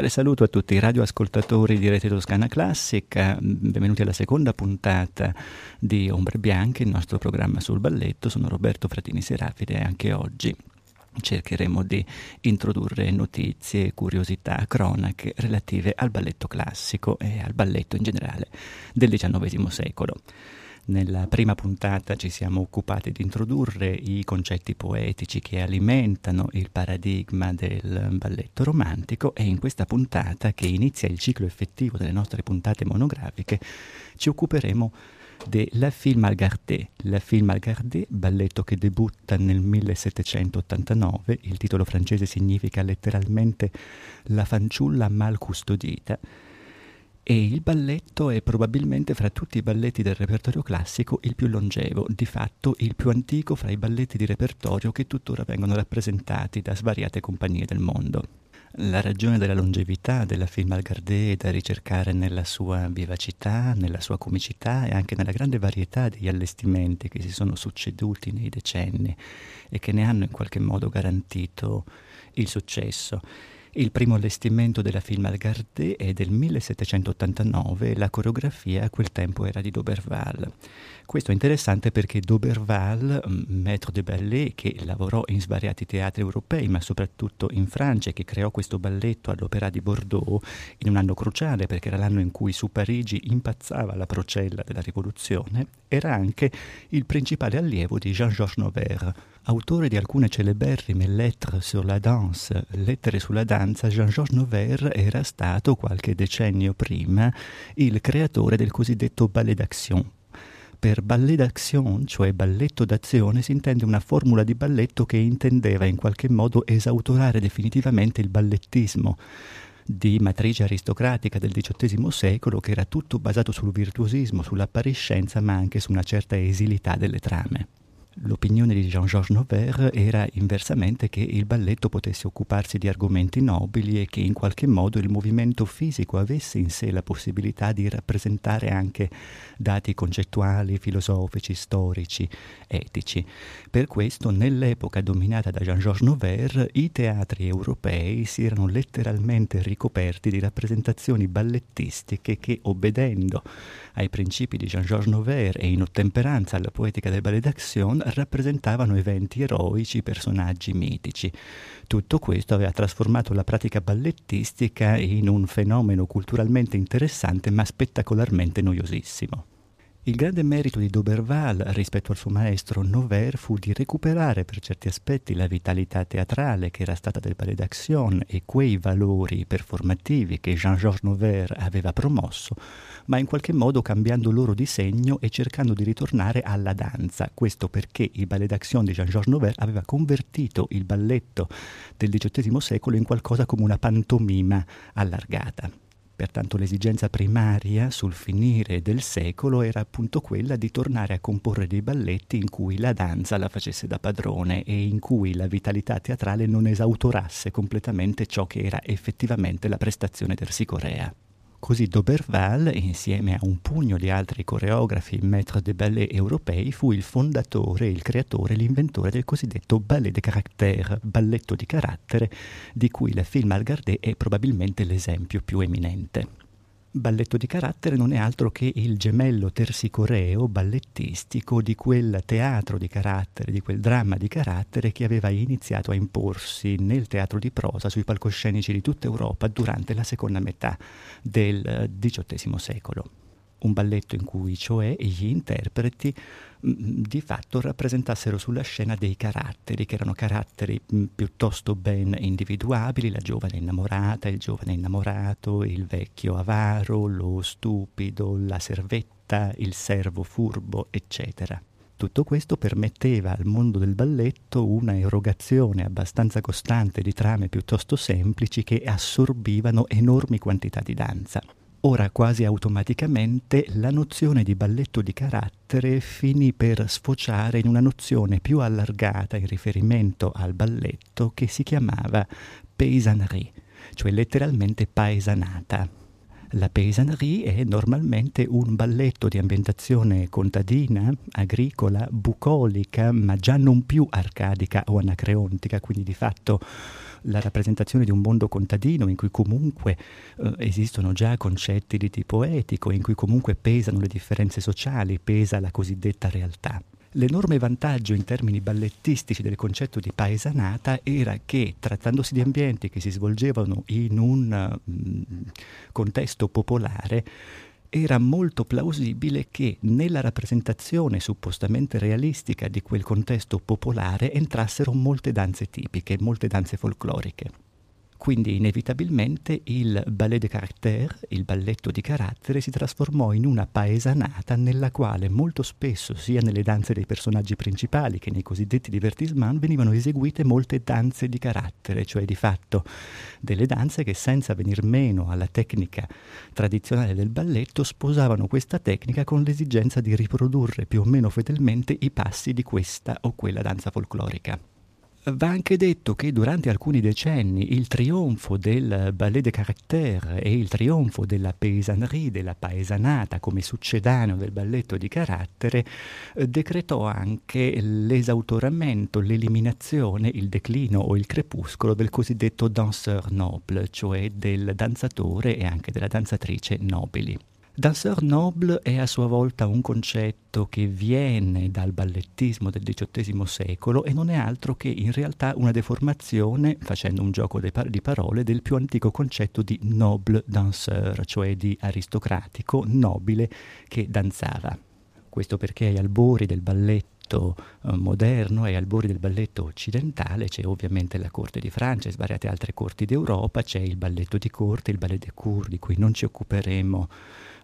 Cordiale saluto a tutti i radioascoltatori di Rete Toscana Classica, benvenuti alla seconda puntata di Ombre Bianche, il nostro programma sul balletto. Sono Roberto Fratini Serafide e anche oggi cercheremo di introdurre notizie, curiosità, cronache relative al balletto classico e al balletto in generale del XIX secolo. Nella prima puntata ci siamo occupati di introdurre i concetti poetici che alimentano il paradigma del balletto romantico e in questa puntata, che inizia il ciclo effettivo delle nostre puntate monografiche, ci occuperemo della Film Algardé. La Film Algardé, balletto che debutta nel 1789, il titolo francese significa letteralmente La fanciulla mal custodita e il balletto è probabilmente fra tutti i balletti del repertorio classico il più longevo, di fatto il più antico fra i balletti di repertorio che tuttora vengono rappresentati da svariate compagnie del mondo. La ragione della longevità della film Algardé è da ricercare nella sua vivacità, nella sua comicità e anche nella grande varietà degli allestimenti che si sono succeduti nei decenni e che ne hanno in qualche modo garantito il successo. Il primo allestimento della film Algardé è del 1789 e la coreografia a quel tempo era di Doberval. Questo è interessante perché Doberval, mm, maître de ballet, che lavorò in svariati teatri europei, ma soprattutto in Francia, e che creò questo balletto all'Opéra di Bordeaux in un anno cruciale perché era l'anno in cui su Parigi impazzava la procella della rivoluzione, era anche il principale allievo di Jean-Georges Noverre, Autore di alcune celeberrime lettere sur la danse, lettere sulla danza, Jean-Georges Noverre era stato qualche decennio prima il creatore del cosiddetto ballet d'action. Per ballet d'action, cioè balletto d'azione, si intende una formula di balletto che intendeva in qualche modo esautorare definitivamente il ballettismo di matrice aristocratica del XVIII secolo che era tutto basato sul virtuosismo, sull'appariscenza ma anche su una certa esilità delle trame. L'opinione di Jean-Georges Noverre era inversamente che il balletto potesse occuparsi di argomenti nobili e che in qualche modo il movimento fisico avesse in sé la possibilità di rappresentare anche dati concettuali, filosofici, storici, etici. Per questo, nell'epoca dominata da Jean-Georges Noverre, i teatri europei si erano letteralmente ricoperti di rappresentazioni ballettistiche che, obbedendo ai principi di Jean-Georges Noverre e in ottemperanza alla poetica del ballet d'action, rappresentavano eventi eroici, personaggi mitici. Tutto questo aveva trasformato la pratica ballettistica in un fenomeno culturalmente interessante ma spettacolarmente noiosissimo. Il grande merito di Doberval rispetto al suo maestro Nover fu di recuperare per certi aspetti la vitalità teatrale che era stata del ballet d'action e quei valori performativi che Jean-Georges Nover aveva promosso, ma in qualche modo cambiando loro di segno e cercando di ritornare alla danza. Questo perché il ballet d'action di Jean-Georges Nover aveva convertito il balletto del XVIII secolo in qualcosa come una pantomima allargata. Pertanto l'esigenza primaria sul finire del secolo era appunto quella di tornare a comporre dei balletti in cui la danza la facesse da padrone e in cui la vitalità teatrale non esautorasse completamente ciò che era effettivamente la prestazione del Sicorea. Così Doberval, insieme a un pugno di altri coreografi maître de ballet europei, fu il fondatore, il creatore, l'inventore del cosiddetto ballet de caractère, balletto di carattere, di cui la film Algardé è probabilmente l'esempio più eminente. Balletto di carattere non è altro che il gemello tersicoreo ballettistico di quel teatro di carattere, di quel dramma di carattere che aveva iniziato a imporsi nel teatro di prosa sui palcoscenici di tutta Europa durante la seconda metà del XVIII secolo. Un balletto in cui cioè gli interpreti di fatto rappresentassero sulla scena dei caratteri, che erano caratteri piuttosto ben individuabili, la giovane innamorata, il giovane innamorato, il vecchio avaro, lo stupido, la servetta, il servo furbo, eccetera. Tutto questo permetteva al mondo del balletto una erogazione abbastanza costante di trame piuttosto semplici che assorbivano enormi quantità di danza. Ora quasi automaticamente la nozione di balletto di carattere finì per sfociare in una nozione più allargata in riferimento al balletto che si chiamava paysannerie, cioè letteralmente paesanata. La paysannerie è normalmente un balletto di ambientazione contadina, agricola, bucolica, ma già non più arcadica o anacreontica, quindi di fatto la rappresentazione di un mondo contadino in cui comunque eh, esistono già concetti di tipo etico, in cui comunque pesano le differenze sociali, pesa la cosiddetta realtà. L'enorme vantaggio in termini ballettistici del concetto di paesanata era che, trattandosi di ambienti che si svolgevano in un mm, contesto popolare, era molto plausibile che nella rappresentazione suppostamente realistica di quel contesto popolare entrassero molte danze tipiche, molte danze folcloriche. Quindi inevitabilmente il ballet de caractère, il balletto di carattere, si trasformò in una paesanata nella quale molto spesso, sia nelle danze dei personaggi principali che nei cosiddetti divertissement, venivano eseguite molte danze di carattere, cioè di fatto delle danze che senza venir meno alla tecnica tradizionale del balletto sposavano questa tecnica con l'esigenza di riprodurre più o meno fedelmente i passi di questa o quella danza folclorica. Va anche detto che durante alcuni decenni il trionfo del ballet de caractère e il trionfo della paysannerie, della paesanata come succedaneo del balletto di carattere, eh, decretò anche l'esautoramento, l'eliminazione, il declino o il crepuscolo del cosiddetto danseur noble, cioè del danzatore e anche della danzatrice nobili. Danseur noble è a sua volta un concetto che viene dal ballettismo del XVIII secolo e non è altro che in realtà una deformazione, facendo un gioco di parole, del più antico concetto di noble danseur, cioè di aristocratico, nobile che danzava. Questo perché ai albori del balletto eh, moderno e albori del balletto occidentale c'è ovviamente la corte di Francia e svariate altre corti d'Europa, c'è il balletto di corte, il ballet de cour di cui non ci occuperemo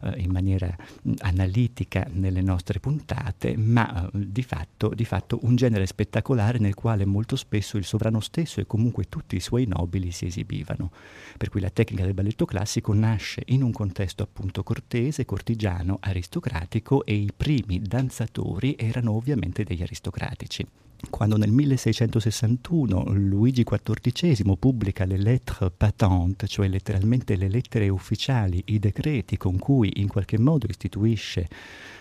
eh, in maniera mh, analitica nelle nostre puntate, ma eh, di, fatto, di fatto un genere spettacolare nel quale molto spesso il sovrano stesso e comunque tutti i suoi nobili si esibivano. Per cui la tecnica del balletto classico nasce in un contesto appunto cortese, cortigiano, aristocratico e i primi danzatori erano ovviamente degli aristocratici quando nel 1661 Luigi XIV pubblica le lettres patentes, cioè letteralmente le lettere ufficiali, i decreti con cui in qualche modo istituisce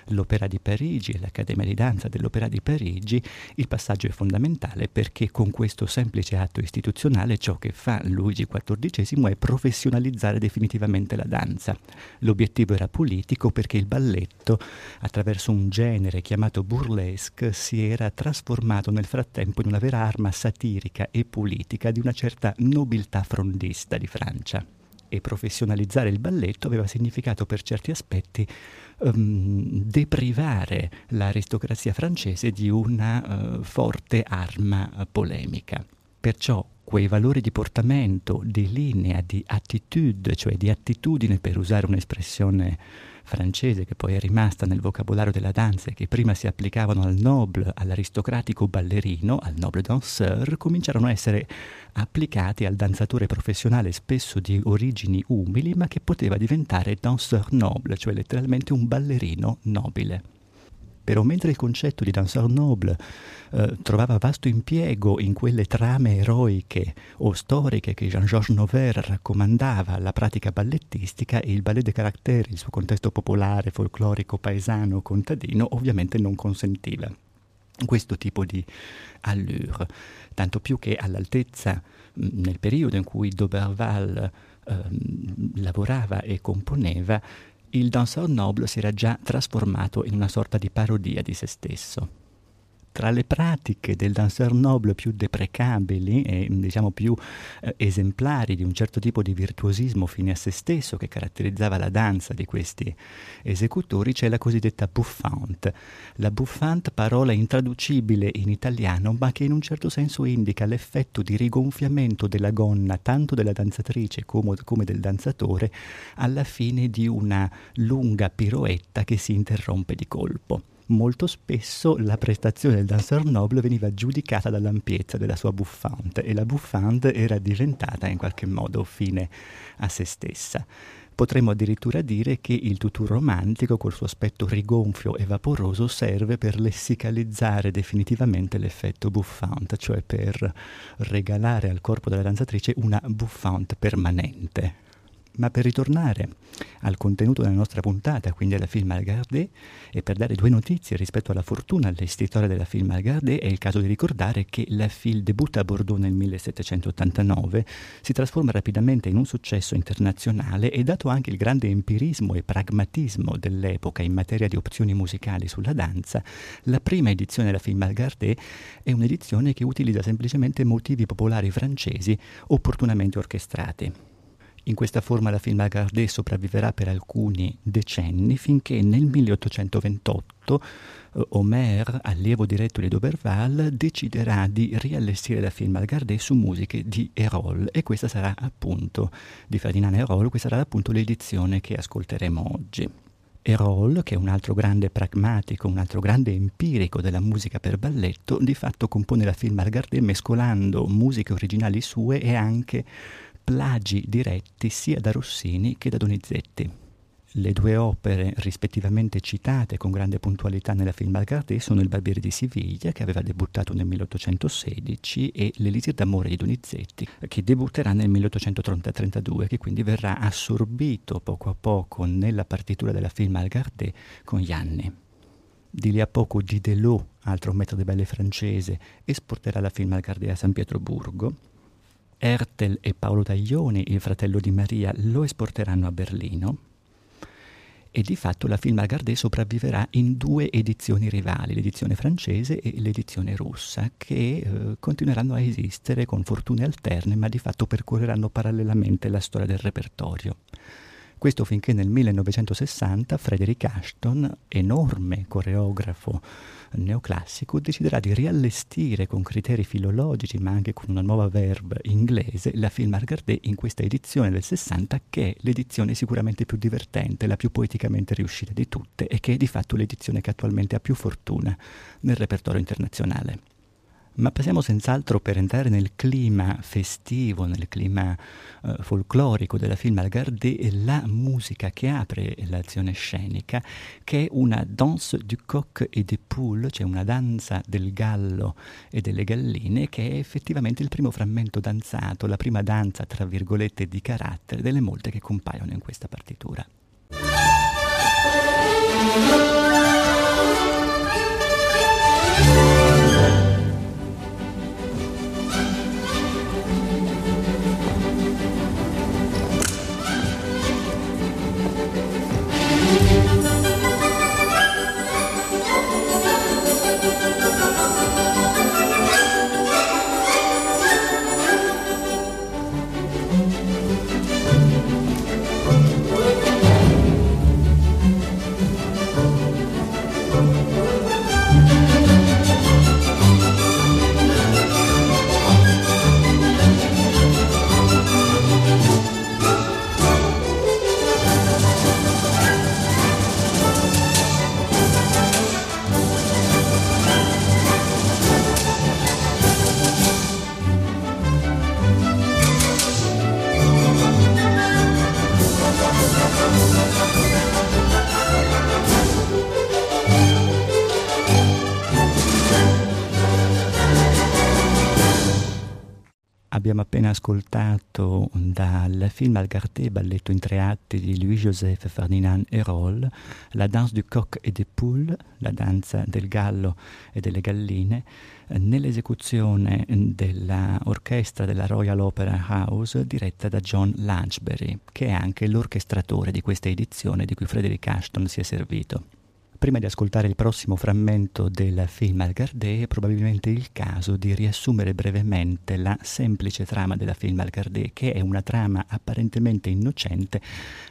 l'Opera di Parigi e l'Accademia di Danza dell'Opera di Parigi, il passaggio è fondamentale perché con questo semplice atto istituzionale ciò che fa Luigi XIV è professionalizzare definitivamente la danza. L'obiettivo era politico perché il balletto, attraverso un genere chiamato burlesque, si era trasformato nel frattempo in una vera arma satirica e politica di una certa nobiltà frondista di Francia e professionalizzare il balletto aveva significato per certi aspetti um, deprivare l'aristocrazia francese di una uh, forte arma polemica. Perciò quei valori di portamento, di linea, di attitude, cioè di attitudine per usare un'espressione francese che poi è rimasta nel vocabolario della danza e che prima si applicavano al noble, all'aristocratico ballerino, al noble danseur, cominciarono a essere applicati al danzatore professionale spesso di origini umili ma che poteva diventare danseur noble, cioè letteralmente un ballerino nobile. Però mentre il concetto di danseur noble eh, trovava vasto impiego in quelle trame eroiche o storiche che Jean-Georges Nover raccomandava alla pratica ballettistica, il ballet de caractère, il suo contesto popolare, folclorico, paesano, contadino, ovviamente non consentiva questo tipo di allure, tanto più che all'altezza nel periodo in cui D'Auberval eh, lavorava e componeva, il danseur noble si era già trasformato in una sorta di parodia di se stesso tra le pratiche del danseur noble più deprecabili e diciamo più eh, esemplari di un certo tipo di virtuosismo fine a se stesso che caratterizzava la danza di questi esecutori c'è la cosiddetta bouffante. La bouffante, parola intraducibile in italiano, ma che in un certo senso indica l'effetto di rigonfiamento della gonna tanto della danzatrice come, come del danzatore alla fine di una lunga piroetta che si interrompe di colpo molto spesso la prestazione del danseur noble veniva giudicata dall'ampiezza della sua buffante e la buffante era diventata in qualche modo fine a se stessa. Potremmo addirittura dire che il tutù romantico, col suo aspetto rigonfio e vaporoso, serve per lessicalizzare definitivamente l'effetto bouffant, cioè per regalare al corpo della danzatrice una bouffant permanente. Ma per ritornare al contenuto della nostra puntata, quindi alla film Algardé, e per dare due notizie rispetto alla fortuna all'estitoria della film Algardé, è il caso di ricordare che la film debutta a Bordeaux nel 1789, si trasforma rapidamente in un successo internazionale e dato anche il grande empirismo e pragmatismo dell'epoca in materia di opzioni musicali sulla danza, la prima edizione della film Algardé è un'edizione che utilizza semplicemente motivi popolari francesi opportunamente orchestrati. In questa forma la film Lagardé sopravviverà per alcuni decenni finché nel 1828 eh, Omer, allievo diretto di Doberval, deciderà di riallestire la film Lagardé su musiche di Erol e questa sarà appunto di Ferdinand Erol, questa sarà appunto l'edizione che ascolteremo oggi. Erol, che è un altro grande pragmatico, un altro grande empirico della musica per balletto, di fatto compone la film Algardé mescolando musiche originali sue e anche plagi diretti sia da Rossini che da Donizetti. Le due opere rispettivamente citate con grande puntualità nella film Algardé sono Il Barbiere di Siviglia, che aveva debuttato nel 1816, e L'Elisir d'amore di Donizetti, che debutterà nel 1832, che quindi verrà assorbito poco a poco nella partitura della film Algardé con gli anni. Di lì a poco Didelot, altro metodo belle francese, esporterà la film Algardé a San Pietroburgo, Ertel e Paolo Taglioni, il fratello di Maria, lo esporteranno a Berlino e di fatto la film Agardé sopravviverà in due edizioni rivali, l'edizione francese e l'edizione russa, che eh, continueranno a esistere con fortune alterne, ma di fatto percorreranno parallelamente la storia del repertorio. Questo finché nel 1960 Frederick Ashton, enorme coreografo neoclassico, deciderà di riallestire con criteri filologici ma anche con una nuova verb inglese la film Margardé in questa edizione del 60 che è l'edizione sicuramente più divertente, la più poeticamente riuscita di tutte e che è di fatto l'edizione che attualmente ha più fortuna nel repertorio internazionale. Ma passiamo senz'altro per entrare nel clima festivo, nel clima uh, folclorico della film Algardé, la musica che apre l'azione scenica, che è una danse du coq et des poules, cioè una danza del gallo e delle galline, che è effettivamente il primo frammento danzato, la prima danza, tra virgolette, di carattere delle molte che compaiono in questa partitura. Abbiamo appena ascoltato dal film Algarté, balletto in tre atti di Louis-Joseph Ferdinand Hérol, la danse du coq et des poules, la danza del gallo e delle galline, nell'esecuzione dell'orchestra della Royal Opera House diretta da John Lanchbury, che è anche l'orchestratore di questa edizione di cui Frederick Ashton si è servito. Prima di ascoltare il prossimo frammento del film Algardé è probabilmente il caso di riassumere brevemente la semplice trama della film Algardé, che è una trama apparentemente innocente,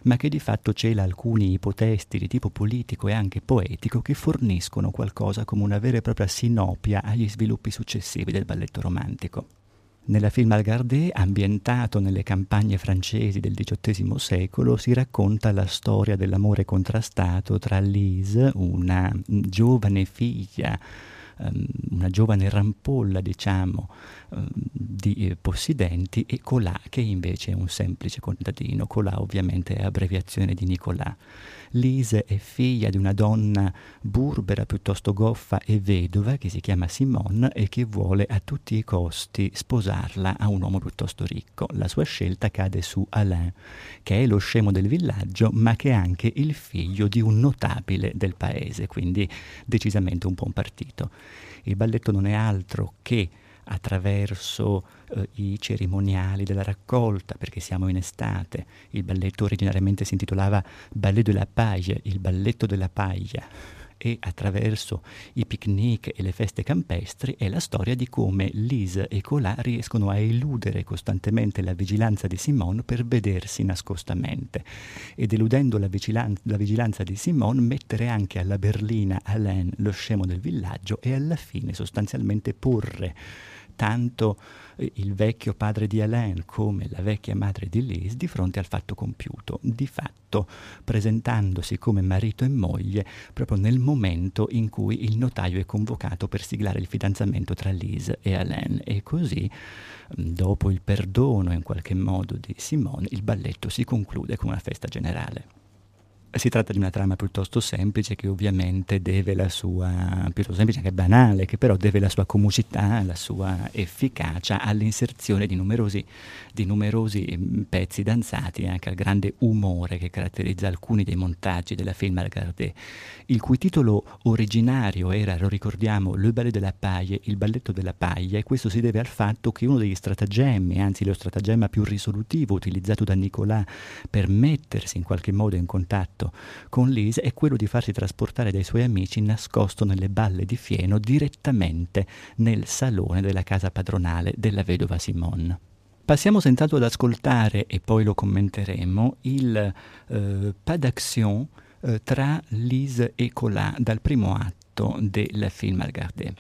ma che di fatto cela alcuni ipotesti di tipo politico e anche poetico che forniscono qualcosa come una vera e propria sinopia agli sviluppi successivi del balletto romantico. Nella film Algardé, ambientato nelle campagne francesi del XVIII secolo, si racconta la storia dell'amore contrastato tra Lise, una giovane figlia um, una giovane rampolla, diciamo, um, di eh, possidenti, e Colà, che invece è un semplice contadino. Colà ovviamente è abbreviazione di Nicolà. Lise è figlia di una donna burbera, piuttosto goffa e vedova, che si chiama Simone e che vuole a tutti i costi sposarla a un uomo piuttosto ricco. La sua scelta cade su Alain, che è lo scemo del villaggio, ma che è anche il figlio di un notabile del paese, quindi decisamente un buon partito. Il balletto non è altro che attraverso eh, i cerimoniali della raccolta, perché siamo in estate. Il balletto originariamente si intitolava Ballet de la Paille, il balletto della paglia e attraverso i picnic e le feste campestri è la storia di come Lise e Colà riescono a eludere costantemente la vigilanza di Simone per vedersi nascostamente ed eludendo la, vigilan- la vigilanza di Simone mettere anche alla berlina Alain, lo scemo del villaggio, e alla fine sostanzialmente porre tanto eh, il vecchio padre di Alain come la vecchia madre di Lise di fronte al fatto compiuto, di fatto presentandosi come marito e moglie proprio nel momento in cui il notaio è convocato per siglare il fidanzamento tra Lise e Alain e così dopo il perdono in qualche modo di Simone il balletto si conclude con una festa generale. Si tratta di una trama piuttosto semplice che ovviamente deve la sua, piuttosto semplice anche banale, che però deve la sua comicità, la sua efficacia all'inserzione di numerosi, di numerosi mm, pezzi danzati e anche al grande umore che caratterizza alcuni dei montaggi della film Al Gardé, il cui titolo originario era, lo ricordiamo, Le Ballet de Paille, il balletto della paglia, e questo si deve al fatto che uno degli stratagemmi, anzi lo stratagemma più risolutivo utilizzato da Nicolas per mettersi in qualche modo in contatto fatto con Lise è quello di farsi trasportare dai suoi amici nascosto nelle balle di fieno direttamente nel salone della casa padronale della vedova Simone. Passiamo senz'altro ad ascoltare, e poi lo commenteremo, il eh, pas d'action eh, tra Lise e Colà dal primo atto del film Algardé.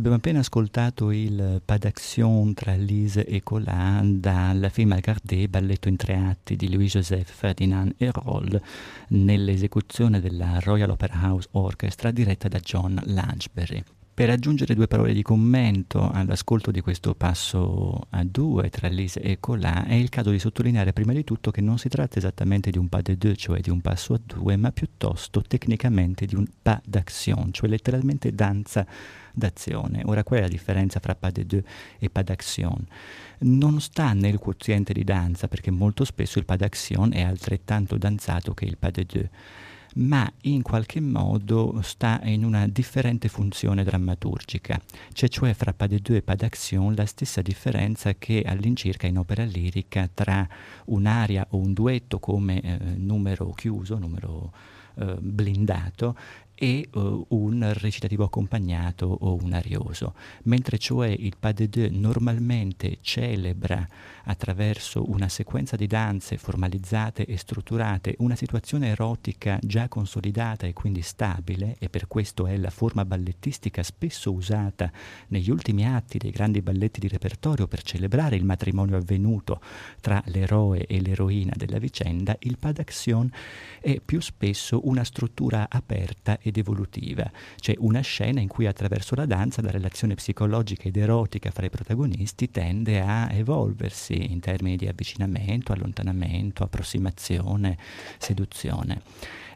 Abbiamo appena ascoltato il Pas d'action tra Lise e Colin dal film Algardé, balletto in tre atti di Louis-Joseph Ferdinand e Roll, nell'esecuzione della Royal Opera House Orchestra diretta da John Lanchbury. Per aggiungere due parole di commento all'ascolto di questo passo a due tra Lise e Colin, è il caso di sottolineare prima di tutto che non si tratta esattamente di un pas de deux, cioè di un passo a due, ma piuttosto tecnicamente di un pas d'action, cioè letteralmente danza d'azione. Ora qual è la differenza fra pas de deux e pas d'action? Non sta nel quoziente di danza, perché molto spesso il pas d'action è altrettanto danzato che il pas de deux ma in qualche modo sta in una differente funzione drammaturgica. C'è cioè fra pas de deux e pas d'action la stessa differenza che all'incirca in opera lirica tra un'aria o un duetto come eh, numero chiuso, numero eh, blindato e uh, un recitativo accompagnato o un arioso, mentre cioè il pas de deux normalmente celebra attraverso una sequenza di danze formalizzate e strutturate una situazione erotica già consolidata e quindi stabile e per questo è la forma ballettistica spesso usata negli ultimi atti dei grandi balletti di repertorio per celebrare il matrimonio avvenuto tra l'eroe e l'eroina della vicenda, il pas d'action è più spesso una struttura aperta ed evolutiva. C'è una scena in cui attraverso la danza la relazione psicologica ed erotica fra i protagonisti tende a evolversi in termini di avvicinamento, allontanamento, approssimazione, seduzione.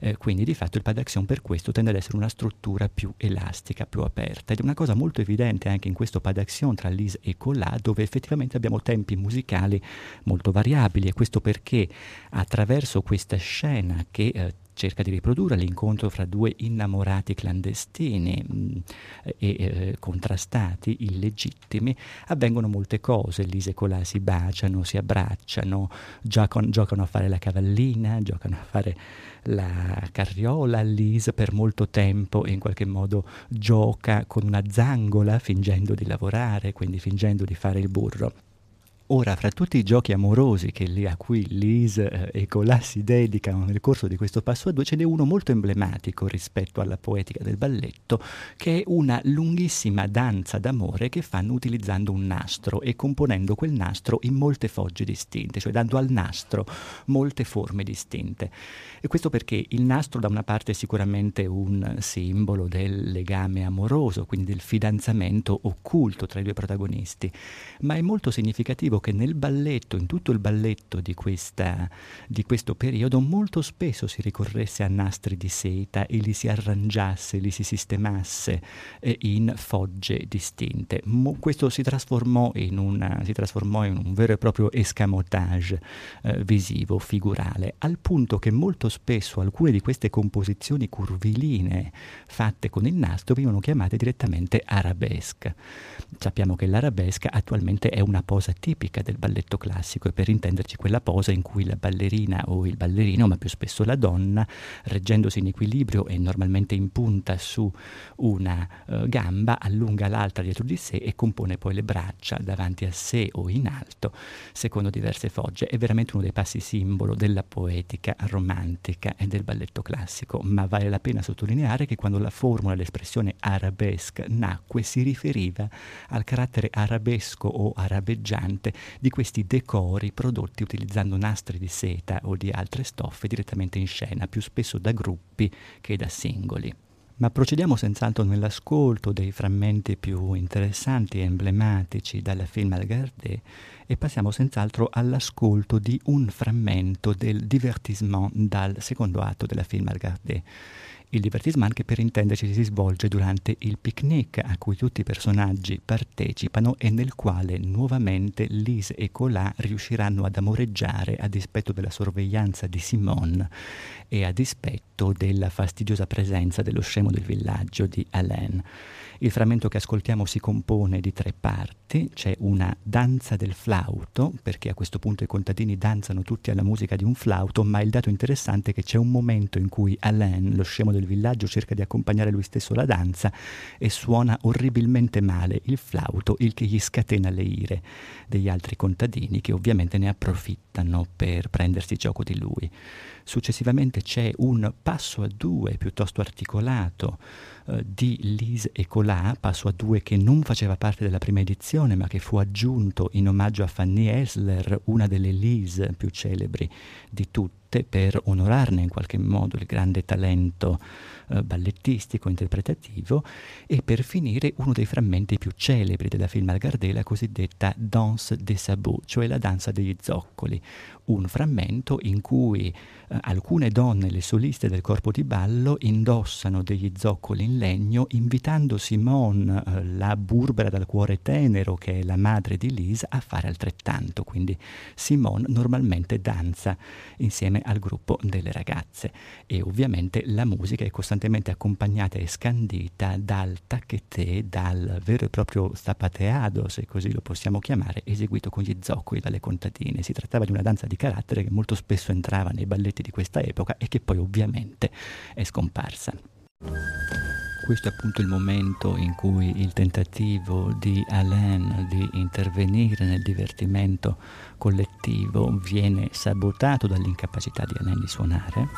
Eh, quindi di fatto il pas d'action per questo tende ad essere una struttura più elastica, più aperta ed è una cosa molto evidente anche in questo pas d'action tra Lise e Collà dove effettivamente abbiamo tempi musicali molto variabili e questo perché attraverso questa scena che eh, cerca di riprodurre l'incontro fra due innamorati clandestini mm, e eh, contrastati, illegittimi, avvengono molte cose. Lise e Colà si baciano, si abbracciano, giocano, giocano a fare la cavallina, giocano a fare la carriola. Lise per molto tempo in qualche modo gioca con una zangola fingendo di lavorare, quindi fingendo di fare il burro. Ora, fra tutti i giochi amorosi lì, a cui Liz eh, e Colà si dedicano nel corso di questo passo a due, ce n'è uno molto emblematico rispetto alla poetica del balletto, che è una lunghissima danza d'amore che fanno utilizzando un nastro e componendo quel nastro in molte fogge distinte, cioè dando al nastro molte forme distinte. E questo perché il nastro da una parte è sicuramente un simbolo del legame amoroso, quindi del fidanzamento occulto tra i due protagonisti, ma è molto significativo che nel balletto, in tutto il balletto di, questa, di questo periodo, molto spesso si ricorresse a nastri di seta e li si arrangiasse, li si sistemasse eh, in fogge distinte. Mo, questo si trasformò, in una, si trasformò in un vero e proprio escamotage eh, visivo, figurale, al punto che molto spesso alcune di queste composizioni curviline fatte con il nastro venivano chiamate direttamente arabesque. Sappiamo che l'arabesca attualmente è una posa tipica tipica del balletto classico e per intenderci quella posa in cui la ballerina o il ballerino, ma più spesso la donna, reggendosi in equilibrio e normalmente in punta su una uh, gamba, allunga l'altra dietro di sé e compone poi le braccia davanti a sé o in alto, secondo diverse fogge. È veramente uno dei passi simbolo della poetica romantica e del balletto classico, ma vale la pena sottolineare che quando la formula, l'espressione arabesque nacque, si riferiva al carattere arabesco o arabeggiante di questi decori prodotti utilizzando nastri di seta o di altre stoffe direttamente in scena, più spesso da gruppi che da singoli. Ma procediamo senz'altro nell'ascolto dei frammenti più interessanti e emblematici dal film Algardé e passiamo senz'altro all'ascolto di un frammento del divertissement dal secondo atto della film Algardé. Il divertissement che per intenderci si svolge durante il picnic a cui tutti i personaggi partecipano e nel quale nuovamente Lise e Colà riusciranno ad amoreggiare a dispetto della sorveglianza di Simone e a dispetto della fastidiosa presenza dello scemo del villaggio di Alain. Il frammento che ascoltiamo si compone di tre parti, c'è una danza del flauto, perché a questo punto i contadini danzano tutti alla musica di un flauto, ma il dato interessante è che c'è un momento in cui Alain, lo scemo del villaggio, cerca di accompagnare lui stesso la danza e suona orribilmente male il flauto, il che gli scatena le ire degli altri contadini che ovviamente ne approfittano per prendersi gioco di lui. Successivamente c'è un passo a due piuttosto articolato eh, di Lise e Colà, passo a due che non faceva parte della prima edizione ma che fu aggiunto in omaggio a Fanny Esler, una delle Lise più celebri di tutte, per onorarne in qualche modo il grande talento eh, ballettistico, interpretativo, e per finire uno dei frammenti più celebri della film Algardé, la cosiddetta Danse des Sabots, cioè la danza degli zoccoli, un frammento in cui eh, alcune donne, le soliste del corpo di ballo, indossano degli zoccoli in legno, invitando Simone, eh, la burbera dal cuore tenero, che è la madre di Lise, a fare altrettanto. Quindi Simone normalmente danza insieme al gruppo delle ragazze e ovviamente la musica è costantemente accompagnata e scandita dal taccheté, dal vero e proprio zapateado, se così lo possiamo chiamare, eseguito con gli zoccoli dalle contadine. Si trattava di una danza di carattere che molto spesso entrava nei balletti di questa epoca e che poi ovviamente è scomparsa. Questo è appunto il momento in cui il tentativo di Alain di intervenire nel divertimento collettivo viene sabotato dall'incapacità di di suonare.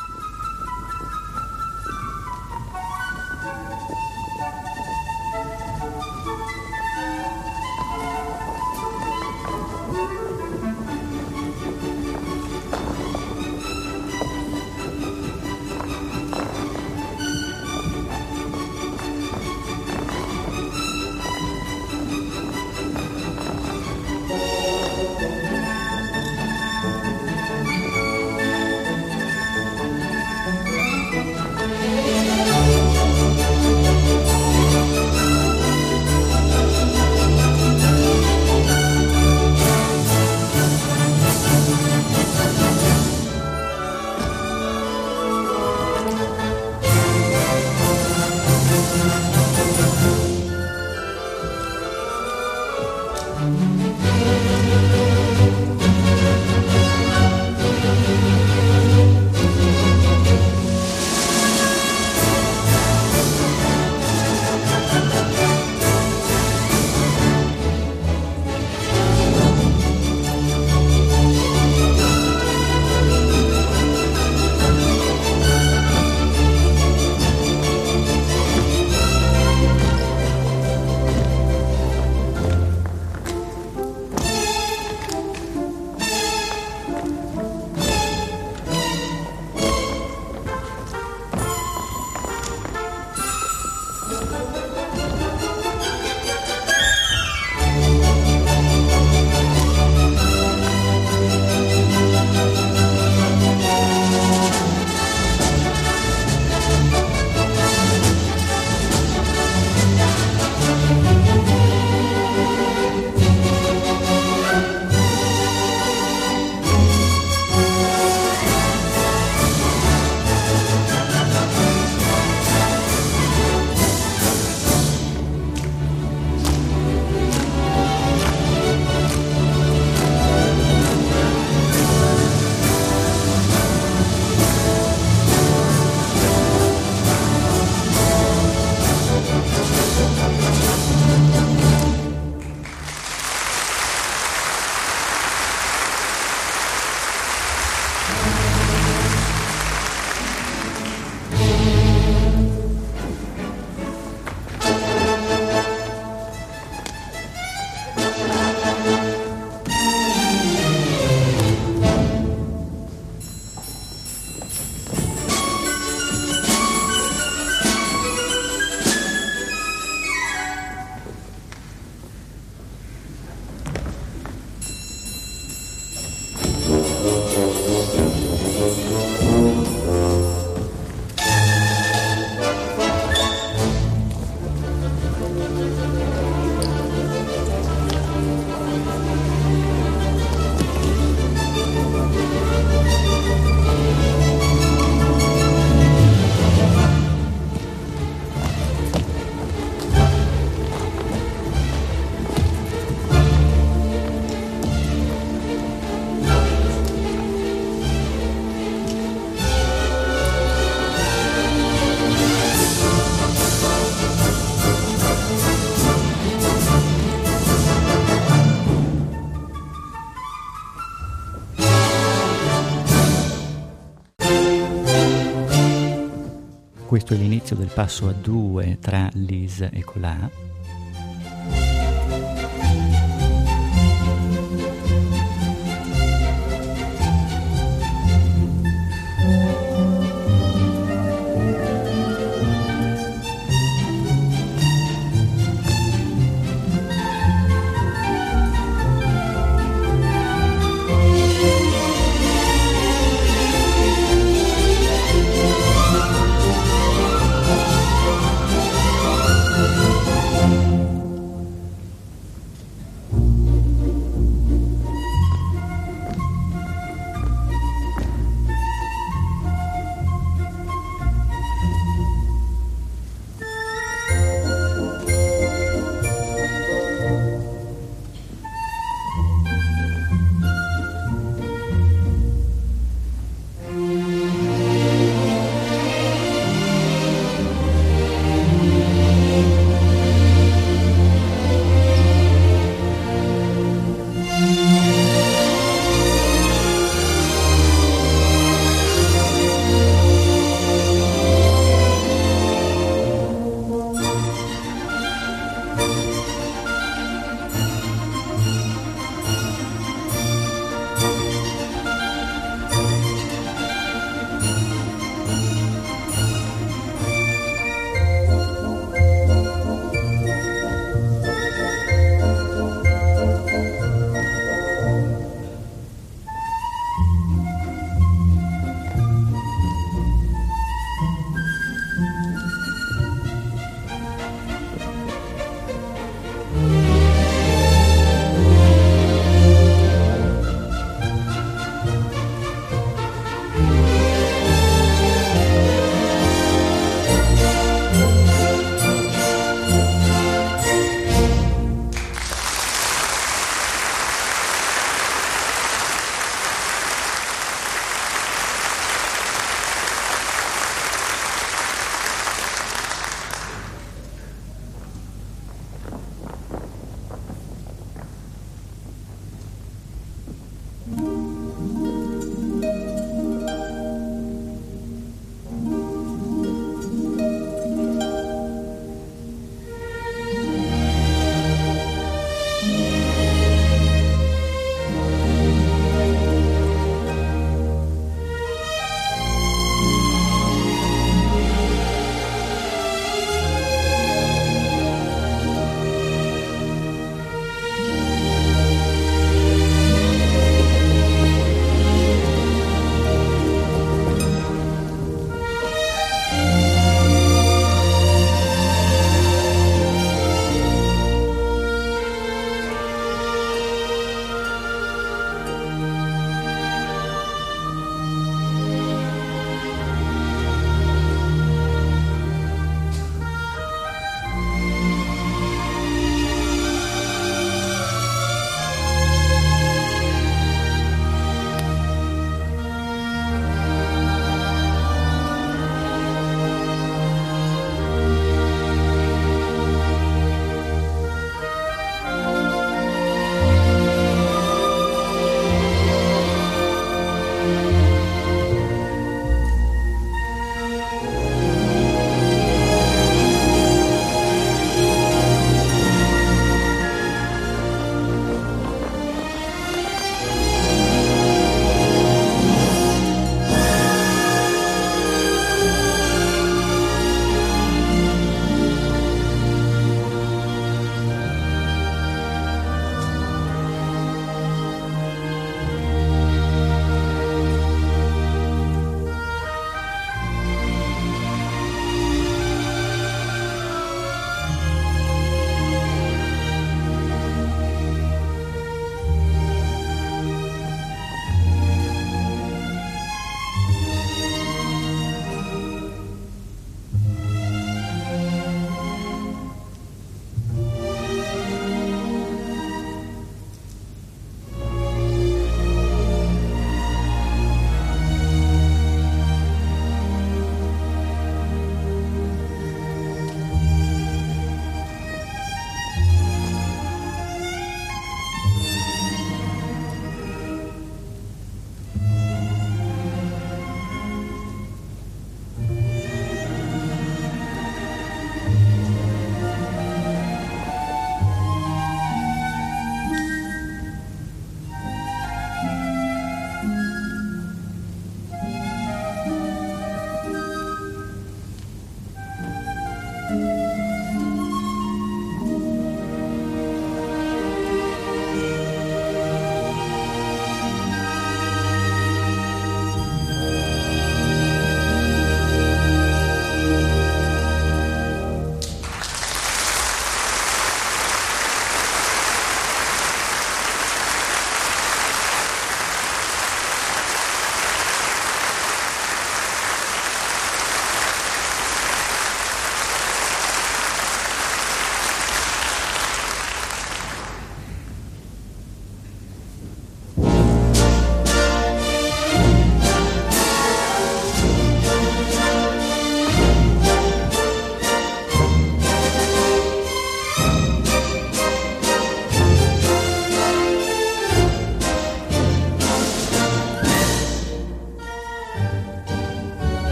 Questo è l'inizio del passo a due tra Lise e Colà.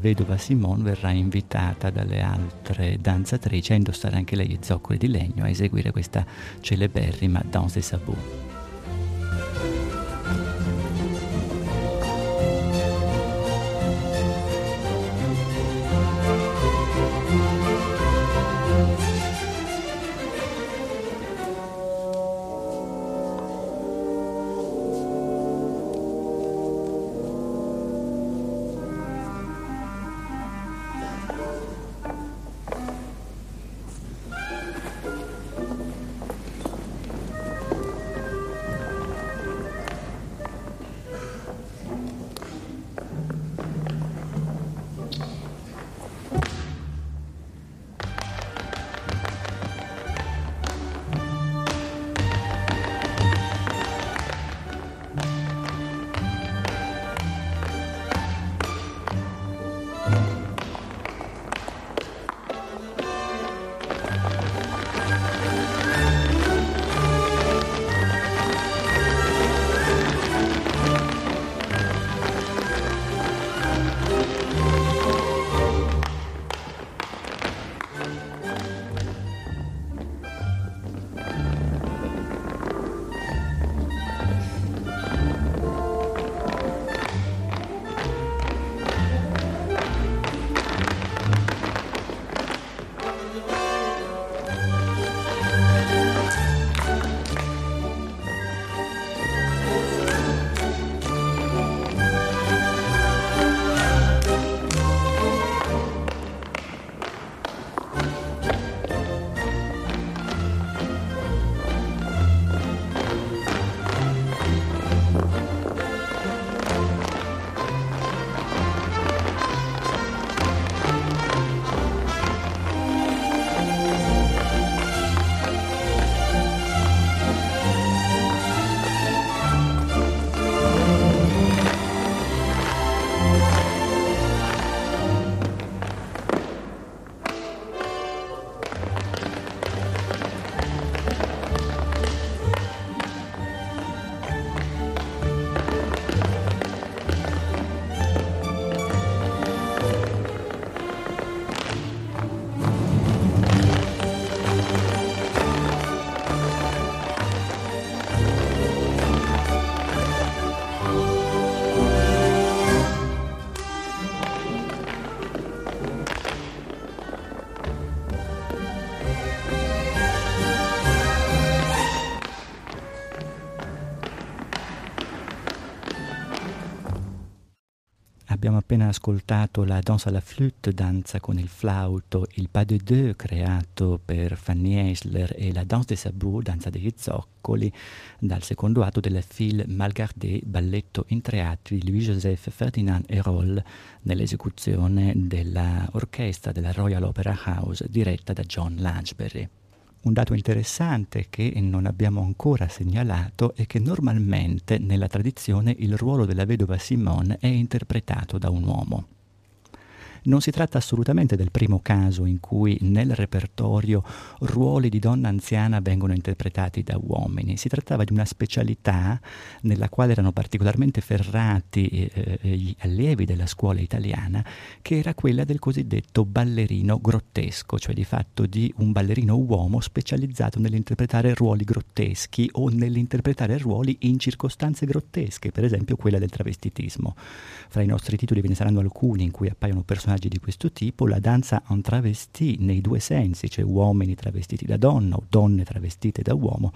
Vedova Simone verrà invitata dalle altre danzatrici a indossare anche lei i zoccoli di legno a eseguire questa celeberrima Danse des appena ascoltato la danse à la flûte, danza con il flauto, il pas de deux creato per Fanny Eisler e la danse des sabots, danza degli zoccoli, dal secondo atto del film Malgardé, balletto in tre atti di Louis-Joseph Ferdinand Herol nell'esecuzione dell'orchestra della Royal Opera House diretta da John Lanchbury. Un dato interessante che non abbiamo ancora segnalato è che normalmente nella tradizione il ruolo della vedova Simone è interpretato da un uomo. Non si tratta assolutamente del primo caso in cui nel repertorio ruoli di donna anziana vengono interpretati da uomini. Si trattava di una specialità nella quale erano particolarmente ferrati eh, eh, gli allievi della scuola italiana, che era quella del cosiddetto ballerino grottesco, cioè di fatto di un ballerino uomo specializzato nell'interpretare ruoli grotteschi o nell'interpretare ruoli in circostanze grottesche, per esempio quella del travestitismo. Fra i nostri titoli ve ne saranno alcuni in cui appaiono personaggi personaggi di questo tipo, la danza en travesti nei due sensi, cioè uomini travestiti da donna o donne travestite da uomo,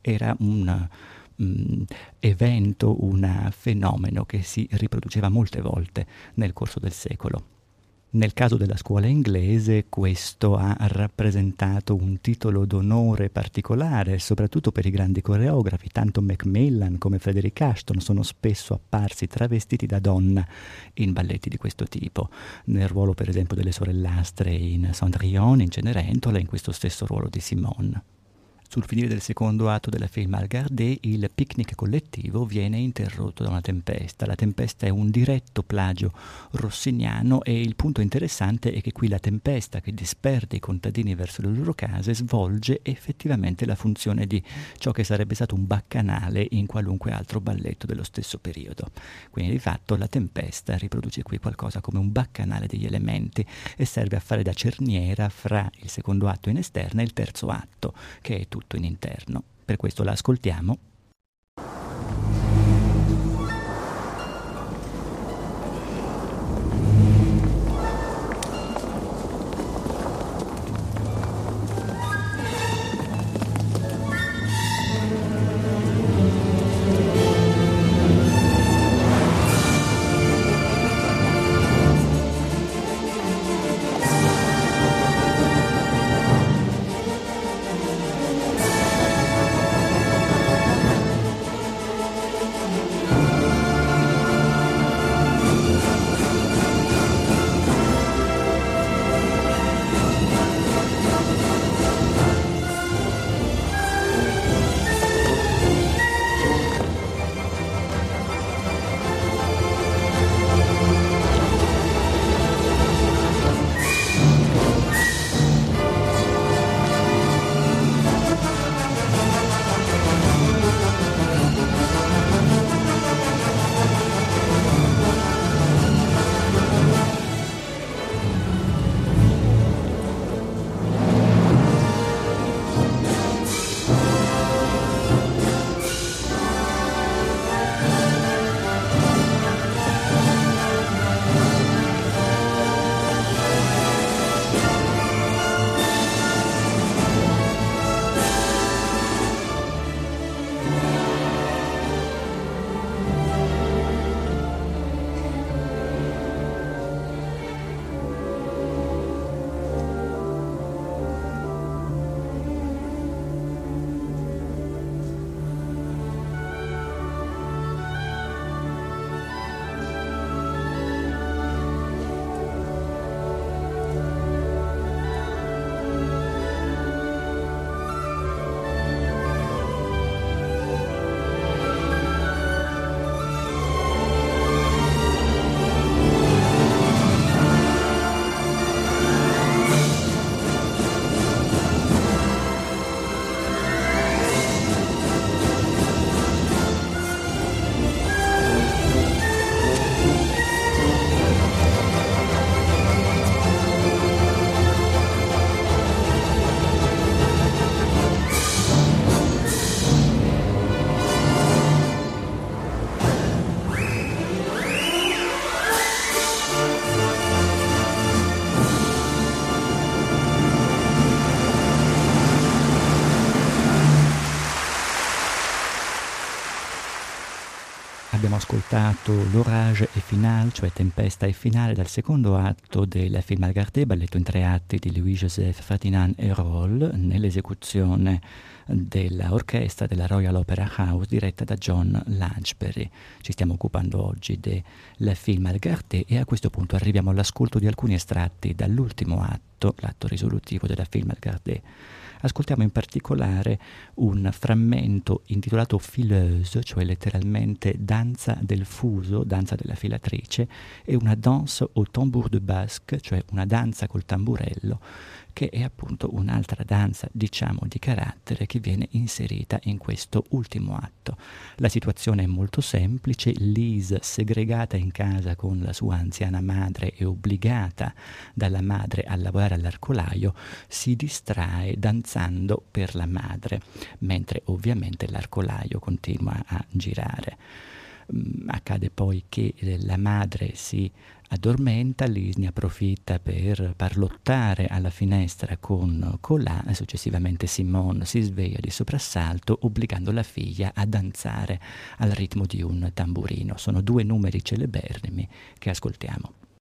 era un um, evento, un fenomeno che si riproduceva molte volte nel corso del secolo. Nel caso della scuola inglese questo ha rappresentato un titolo d'onore particolare, soprattutto per i grandi coreografi, tanto Macmillan come Frederick Ashton sono spesso apparsi travestiti da donna in balletti di questo tipo, nel ruolo per esempio delle sorellastre in Cendrillon, in Cenerentola, in questo stesso ruolo di Simone. Sul finire del secondo atto della film al Gardé, il picnic collettivo viene interrotto da una tempesta. La tempesta è un diretto plagio rossiniano e il punto interessante è che qui la tempesta che disperde i contadini verso le loro case svolge effettivamente la funzione di ciò che sarebbe stato un baccanale in qualunque altro balletto dello stesso periodo. Quindi di fatto la tempesta riproduce qui qualcosa come un baccanale degli elementi e serve a fare da cerniera fra il secondo atto in esterna e il terzo atto, che è tutto tutto in interno. Per questo la ascoltiamo ascoltato L'Orage e Finale, cioè Tempesta e Finale, dal secondo atto del film Algarté, balletto in tre atti di Louis-Joseph Ferdinand Erol, nell'esecuzione dell'orchestra della Royal Opera House diretta da John Lanchbury. Ci stiamo occupando oggi del film Algarté e a questo punto arriviamo all'ascolto di alcuni estratti dall'ultimo atto, l'atto risolutivo della film Algarté. Ascoltiamo in particolare un frammento intitolato Fileuse, cioè letteralmente danza del fuso, danza della filatrice, e una danse au tambour de basque, cioè una danza col tamburello, che è appunto un'altra danza, diciamo, di carattere che viene inserita in questo ultimo atto. La situazione è molto semplice, Lise, segregata in casa con la sua anziana madre e obbligata dalla madre a lavorare all'arcolaio, si distrae danzando per la madre, mentre ovviamente l'arcolaio continua a girare. Mm, accade poi che la madre si addormenta, Liz ne approfitta per parlottare alla finestra con Colà e successivamente Simone si sveglia di soprassalto obbligando la figlia a danzare al ritmo di un tamburino. Sono due numeri celeberrimi che ascoltiamo.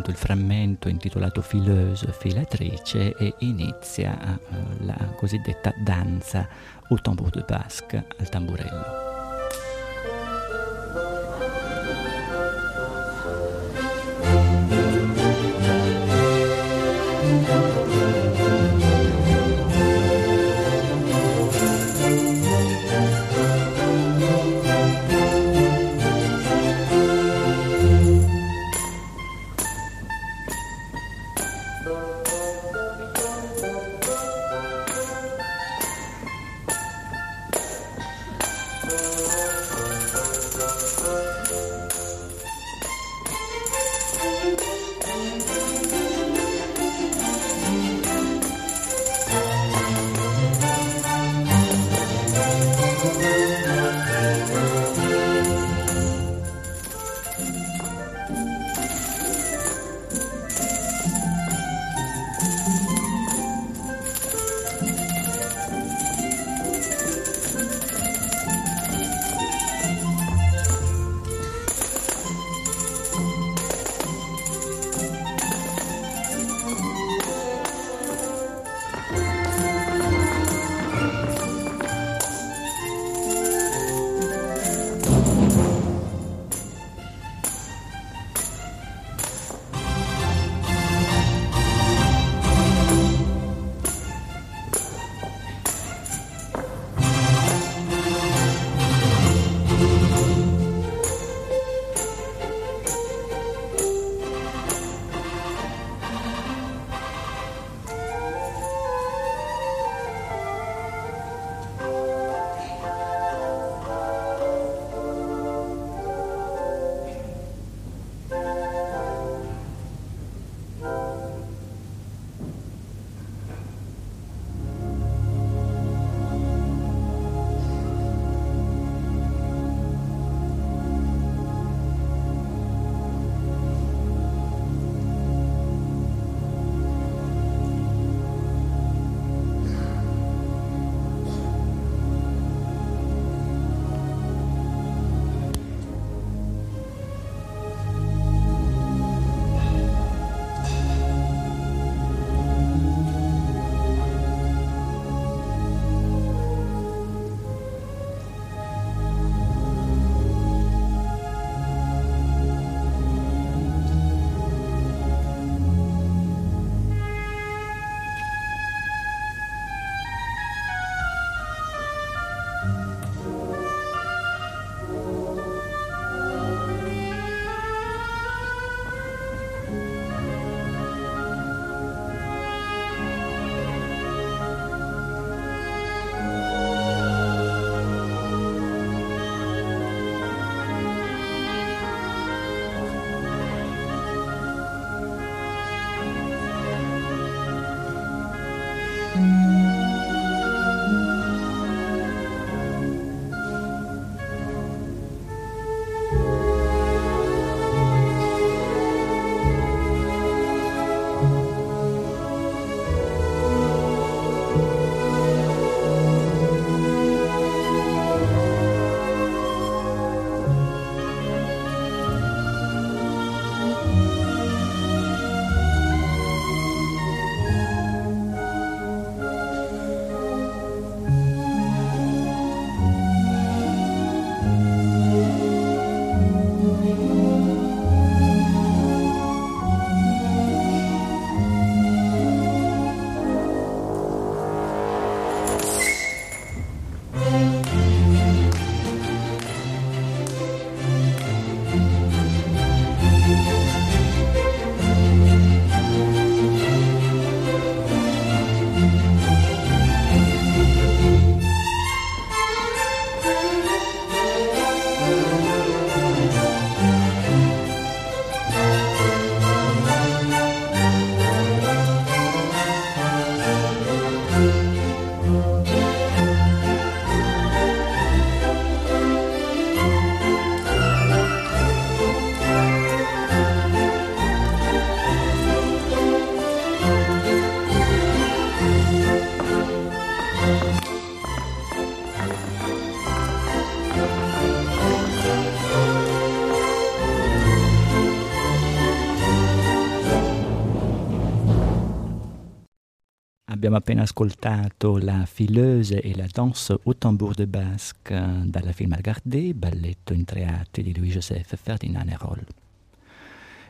Appunto il frammento intitolato Fileuse, filatrice e inizia uh, la cosiddetta danza au tambour de basque, al tamburello. Abbiamo appena ascoltato la Fileuse e la Danse au tambour de basque dalla film Algardé, balletto in tre atti di Louis-Joseph Ferdinand Herol.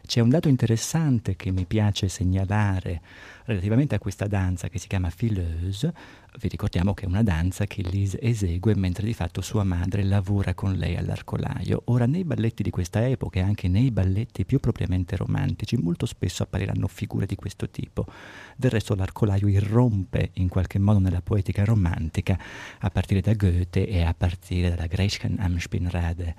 C'è un dato interessante che mi piace segnalare relativamente a questa danza che si chiama Fileuse, vi ricordiamo che è una danza che Lise esegue mentre di fatto sua madre lavora con lei all'arcolaio. Ora, nei balletti di questa epoca e anche nei balletti più propriamente romantici, molto spesso appariranno figure di questo tipo. Del resto, l'arcolaio irrompe in qualche modo nella poetica romantica a partire da Goethe e a partire dalla Gretchen am Spinnrade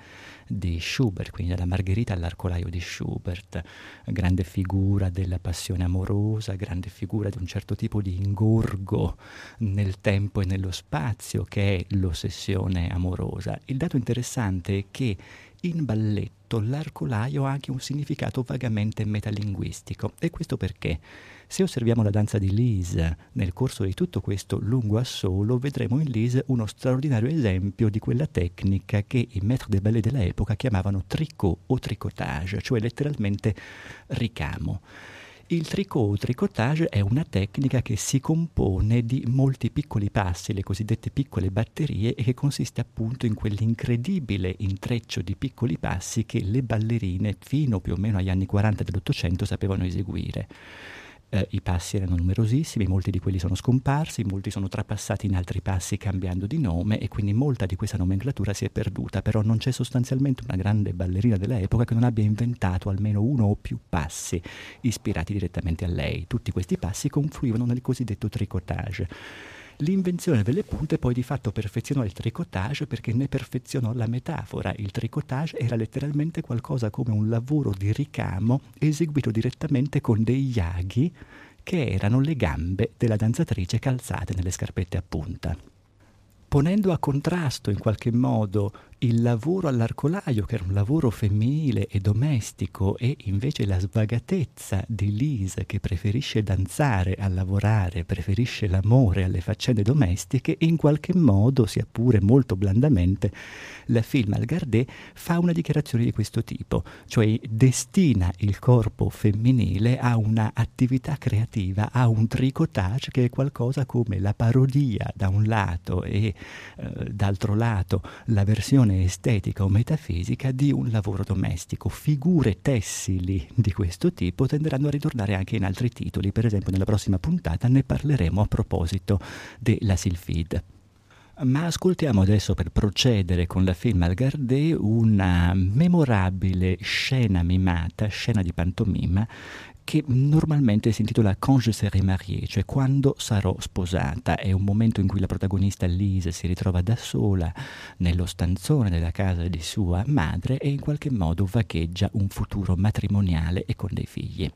di Schubert, quindi dalla Margherita all'arcolaio di Schubert. Grande figura della passione amorosa, grande figura di un certo tipo di ingorgo nel tempo e nello spazio che è l'ossessione amorosa. Il dato interessante è che in balletto l'arcolaio ha anche un significato vagamente metalinguistico. E questo perché? Se osserviamo la danza di Lise nel corso di tutto questo lungo assolo, vedremo in Lise uno straordinario esempio di quella tecnica che i maîtres de ballet dell'epoca chiamavano tricot o tricotage, cioè letteralmente ricamo. Il tricot o tricotage è una tecnica che si compone di molti piccoli passi, le cosiddette piccole batterie, e che consiste appunto in quell'incredibile intreccio di piccoli passi che le ballerine fino più o meno agli anni 40 dell'Ottocento sapevano eseguire. Eh, I passi erano numerosissimi, molti di quelli sono scomparsi, molti sono trapassati in altri passi cambiando di nome e quindi molta di questa nomenclatura si è perduta, però non c'è sostanzialmente una grande ballerina dell'epoca che non abbia inventato almeno uno o più passi ispirati direttamente a lei. Tutti questi passi confluivano nel cosiddetto tricotage. L'invenzione delle punte poi di fatto perfezionò il tricotage perché ne perfezionò la metafora. Il tricotage era letteralmente qualcosa come un lavoro di ricamo eseguito direttamente con dei yaghi che erano le gambe della danzatrice calzate nelle scarpette a punta. Ponendo a contrasto in qualche modo il lavoro all'arcolaio, che era un lavoro femminile e domestico, e invece la svagatezza di Lise, che preferisce danzare a lavorare, preferisce l'amore alle faccende domestiche, in qualche modo, sia pure molto blandamente, la film Algardé fa una dichiarazione di questo tipo, cioè destina il corpo femminile a una attività creativa, a un tricotage che è qualcosa come la parodia da un lato e eh, d'altro lato la versione visione estetica o metafisica di un lavoro domestico. Figure tessili di questo tipo tenderanno a ritornare anche in altri titoli, per esempio nella prossima puntata ne parleremo a proposito della Sylphide. Ma ascoltiamo adesso per procedere con la film Algardé una memorabile scena mimata, scena di pantomima, che normalmente si intitola Quand je serai mariée, cioè quando sarò sposata. È un momento in cui la protagonista Lise si ritrova da sola nello stanzone della casa di sua madre e in qualche modo vagheggia un futuro matrimoniale e con dei figli.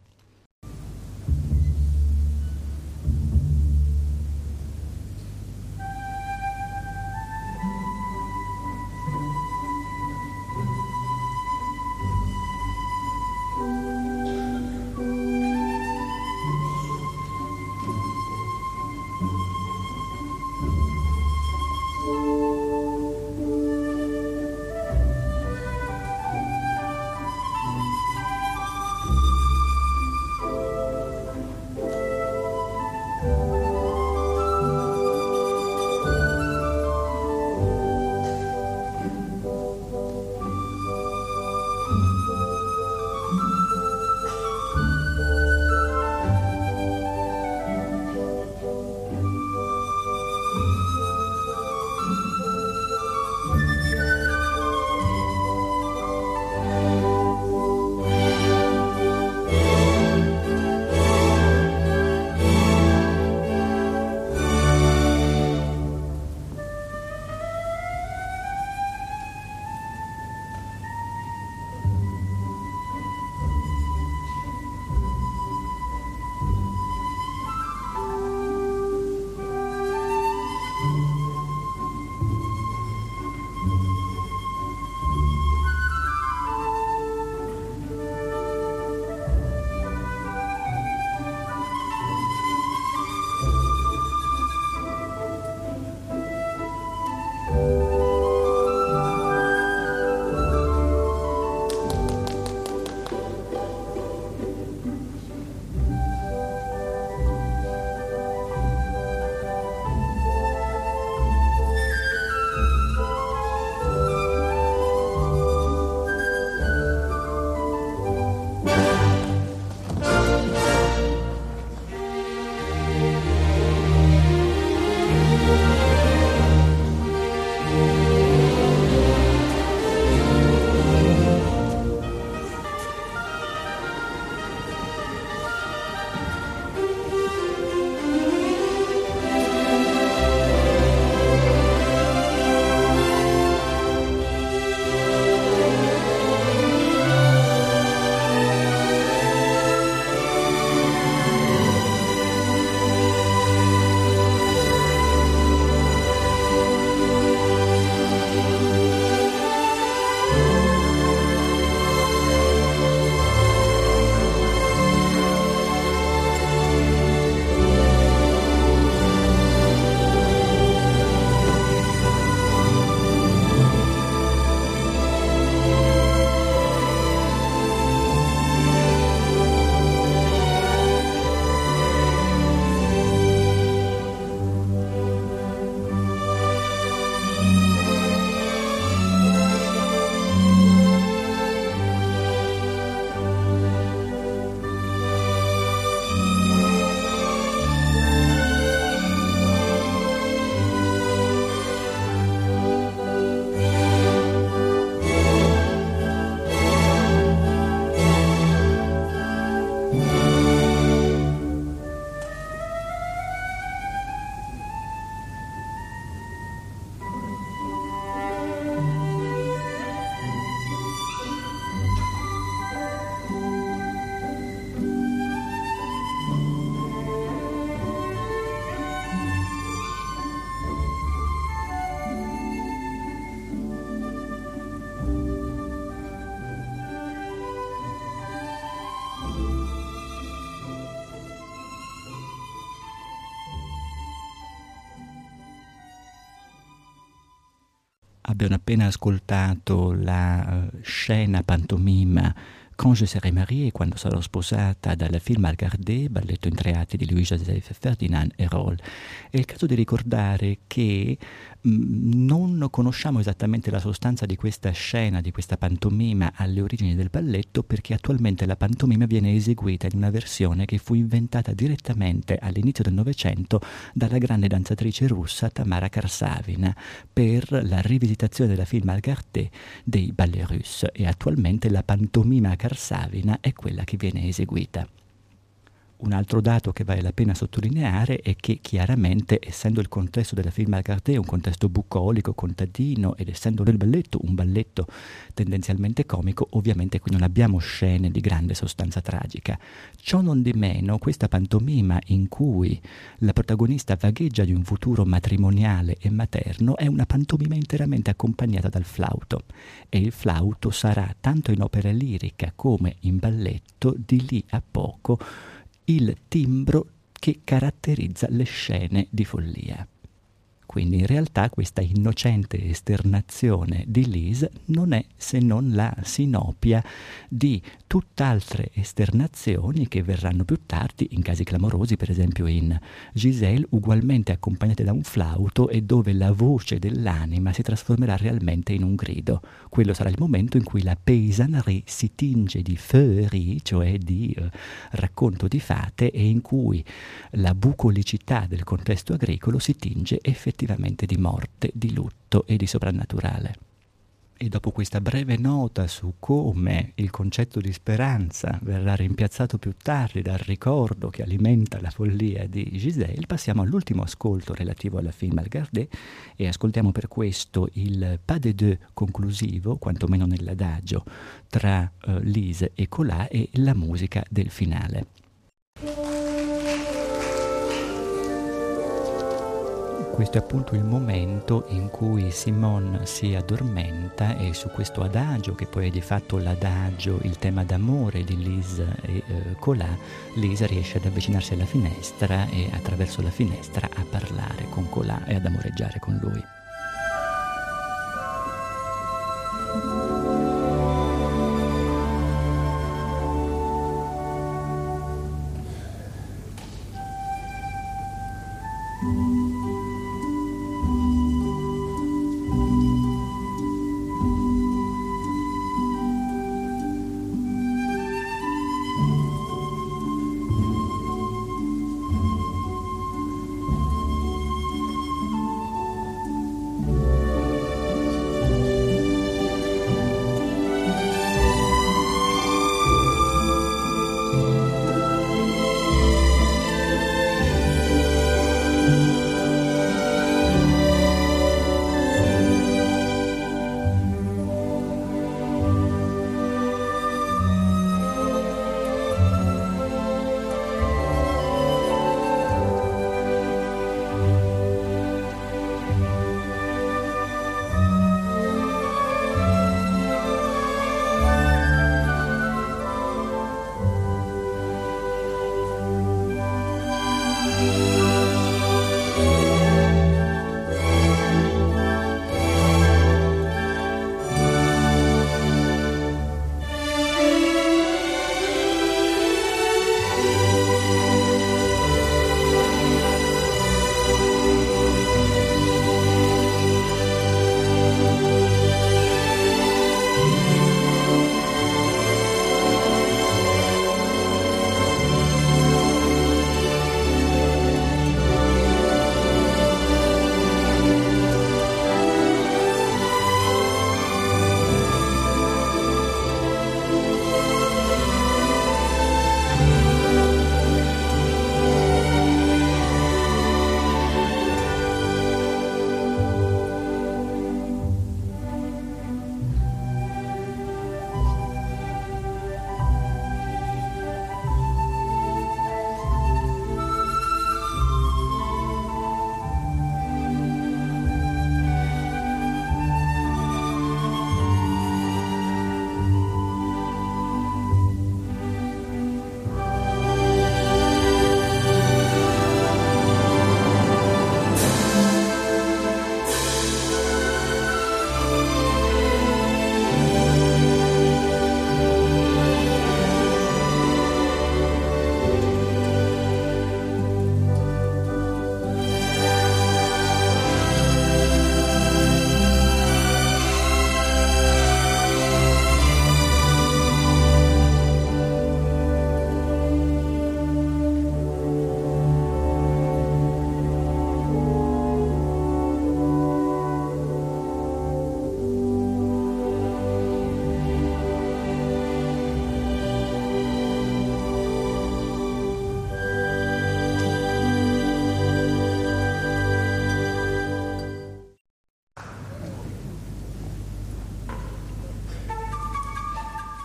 Abbiamo appena ascoltato la uh, scena pantomima Quand je serai mariée, quando sarò sposata, dal film Algardé, balletto in tre atti di Louis Joseph Ferdinand e Roll. È il caso di ricordare che non conosciamo esattamente la sostanza di questa scena, di questa pantomima alle origini del balletto, perché attualmente la pantomima viene eseguita in una versione che fu inventata direttamente all'inizio del Novecento dalla grande danzatrice russa Tamara Karsavina per la rivisitazione della film Algarté dei ballet russi e attualmente la pantomima Karsavina è quella che viene eseguita. Un altro dato che vale la pena sottolineare è che chiaramente, essendo il contesto della film Algarté un contesto bucolico, contadino, ed essendo nel balletto un balletto tendenzialmente comico, ovviamente qui non abbiamo scene di grande sostanza tragica. Ciò non di meno, questa pantomima in cui la protagonista vagheggia di un futuro matrimoniale e materno è una pantomima interamente accompagnata dal flauto e il flauto sarà tanto in opera lirica come in balletto di lì a poco il timbro che caratterizza le scene di follia. Quindi in realtà questa innocente esternazione di Lise non è se non la sinopia di tutt'altre esternazioni che verranno più tardi in casi clamorosi, per esempio in Giselle, ugualmente accompagnate da un flauto e dove la voce dell'anima si trasformerà realmente in un grido. Quello sarà il momento in cui la paysannerie si tinge di feuillerie, cioè di eh, racconto di fate, e in cui la bucolicità del contesto agricolo si tinge effettivamente effettivamente di morte, di lutto e di soprannaturale. E dopo questa breve nota su come il concetto di speranza verrà rimpiazzato più tardi dal ricordo che alimenta la follia di Giselle, passiamo all'ultimo ascolto relativo alla film Algardé e ascoltiamo per questo il pas de deux conclusivo, quantomeno nell'adagio, tra uh, Lise e Colà e la musica del finale. Questo è appunto il momento in cui Simone si addormenta e su questo adagio, che poi è di fatto l'adagio, il tema d'amore di Lise e eh, Colà, Lisa riesce ad avvicinarsi alla finestra e attraverso la finestra a parlare con Colà e ad amoreggiare con lui.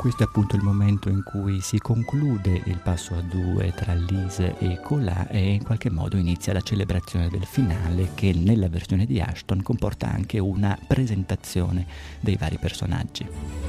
Questo è appunto il momento in cui si conclude il passo a due tra Lise e Colà e in qualche modo inizia la celebrazione del finale che nella versione di Ashton comporta anche una presentazione dei vari personaggi.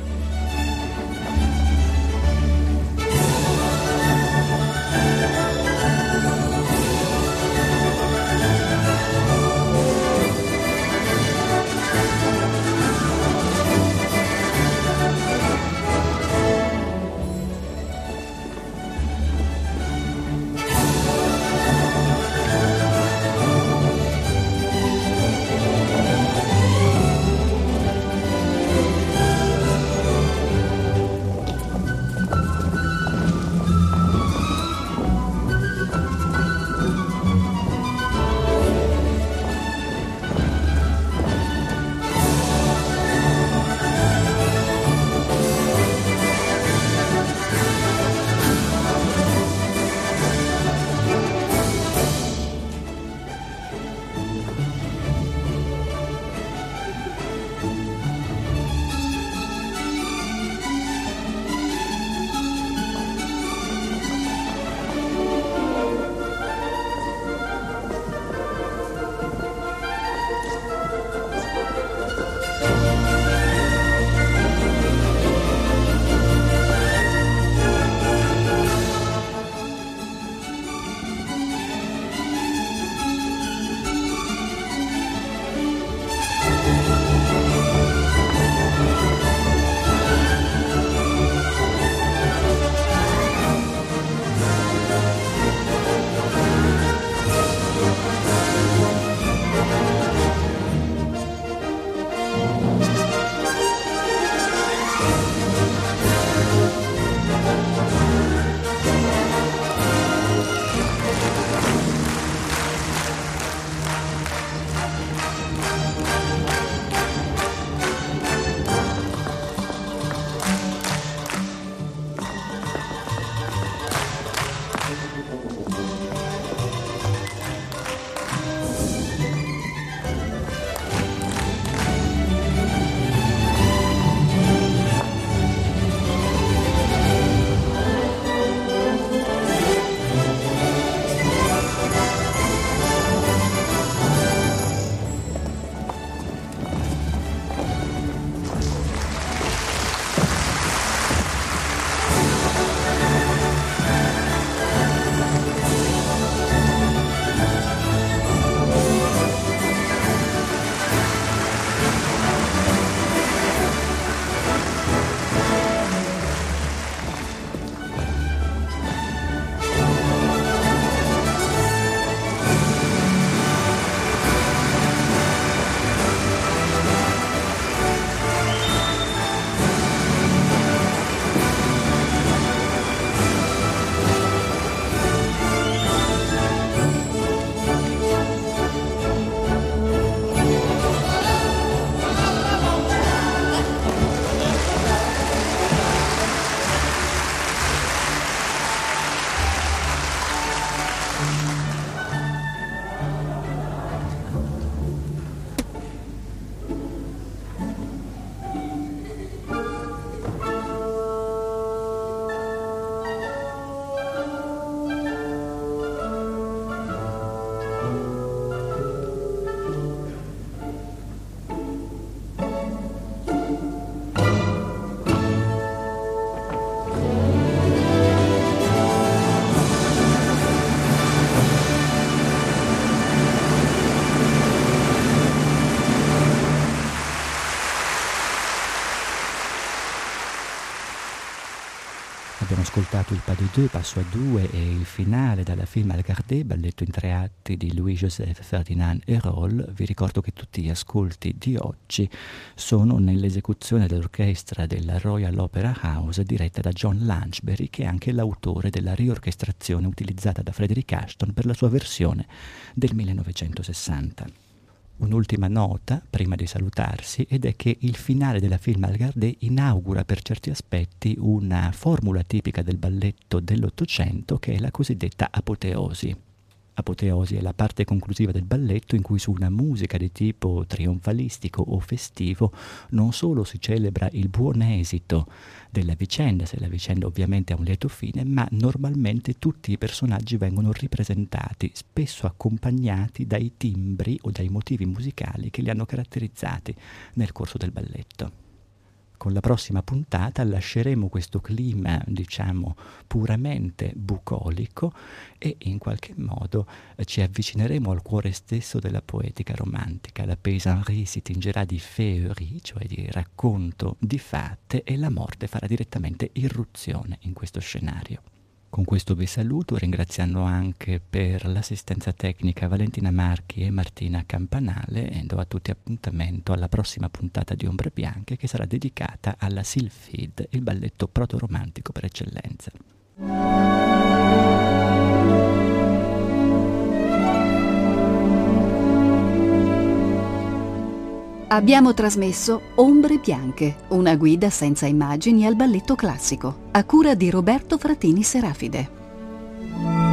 Ascoltato il deux, Passo a due e il finale dalla film Algardé, balletto in tre atti di Louis-Joseph Ferdinand e Roll. Vi ricordo che tutti gli ascolti di oggi sono nell'esecuzione dell'orchestra della Royal Opera House diretta da John Lanchbury, che è anche l'autore della riorchestrazione utilizzata da Frederick Ashton per la sua versione del 1960 un'ultima nota prima di salutarsi ed è che il finale della film Algardé inaugura per certi aspetti una formula tipica del balletto dell'Ottocento che è la cosiddetta apoteosi. Apoteosi è la parte conclusiva del balletto in cui su una musica di tipo trionfalistico o festivo non solo si celebra il buon esito della vicenda, se la vicenda ovviamente ha un lieto fine, ma normalmente tutti i personaggi vengono ripresentati, spesso accompagnati dai timbri o dai motivi musicali che li hanno caratterizzati nel corso del balletto con la prossima puntata lasceremo questo clima, diciamo, puramente bucolico e in qualche modo eh, ci avvicineremo al cuore stesso della poetica romantica. La paysannerie si tingerà di féerie, cioè di racconto di fatte, e la morte farà direttamente irruzione in questo scenario. Con questo vi saluto ringraziando anche per l'assistenza tecnica Valentina Marchi e Martina Campanale e do a tutti appuntamento alla prossima puntata di Ombre Bianche che sarà dedicata alla Sylphide, il balletto proto-romantico per eccellenza. Abbiamo trasmesso Ombre Bianche, una guida senza immagini al balletto classico, a cura di Roberto Fratini Serafide.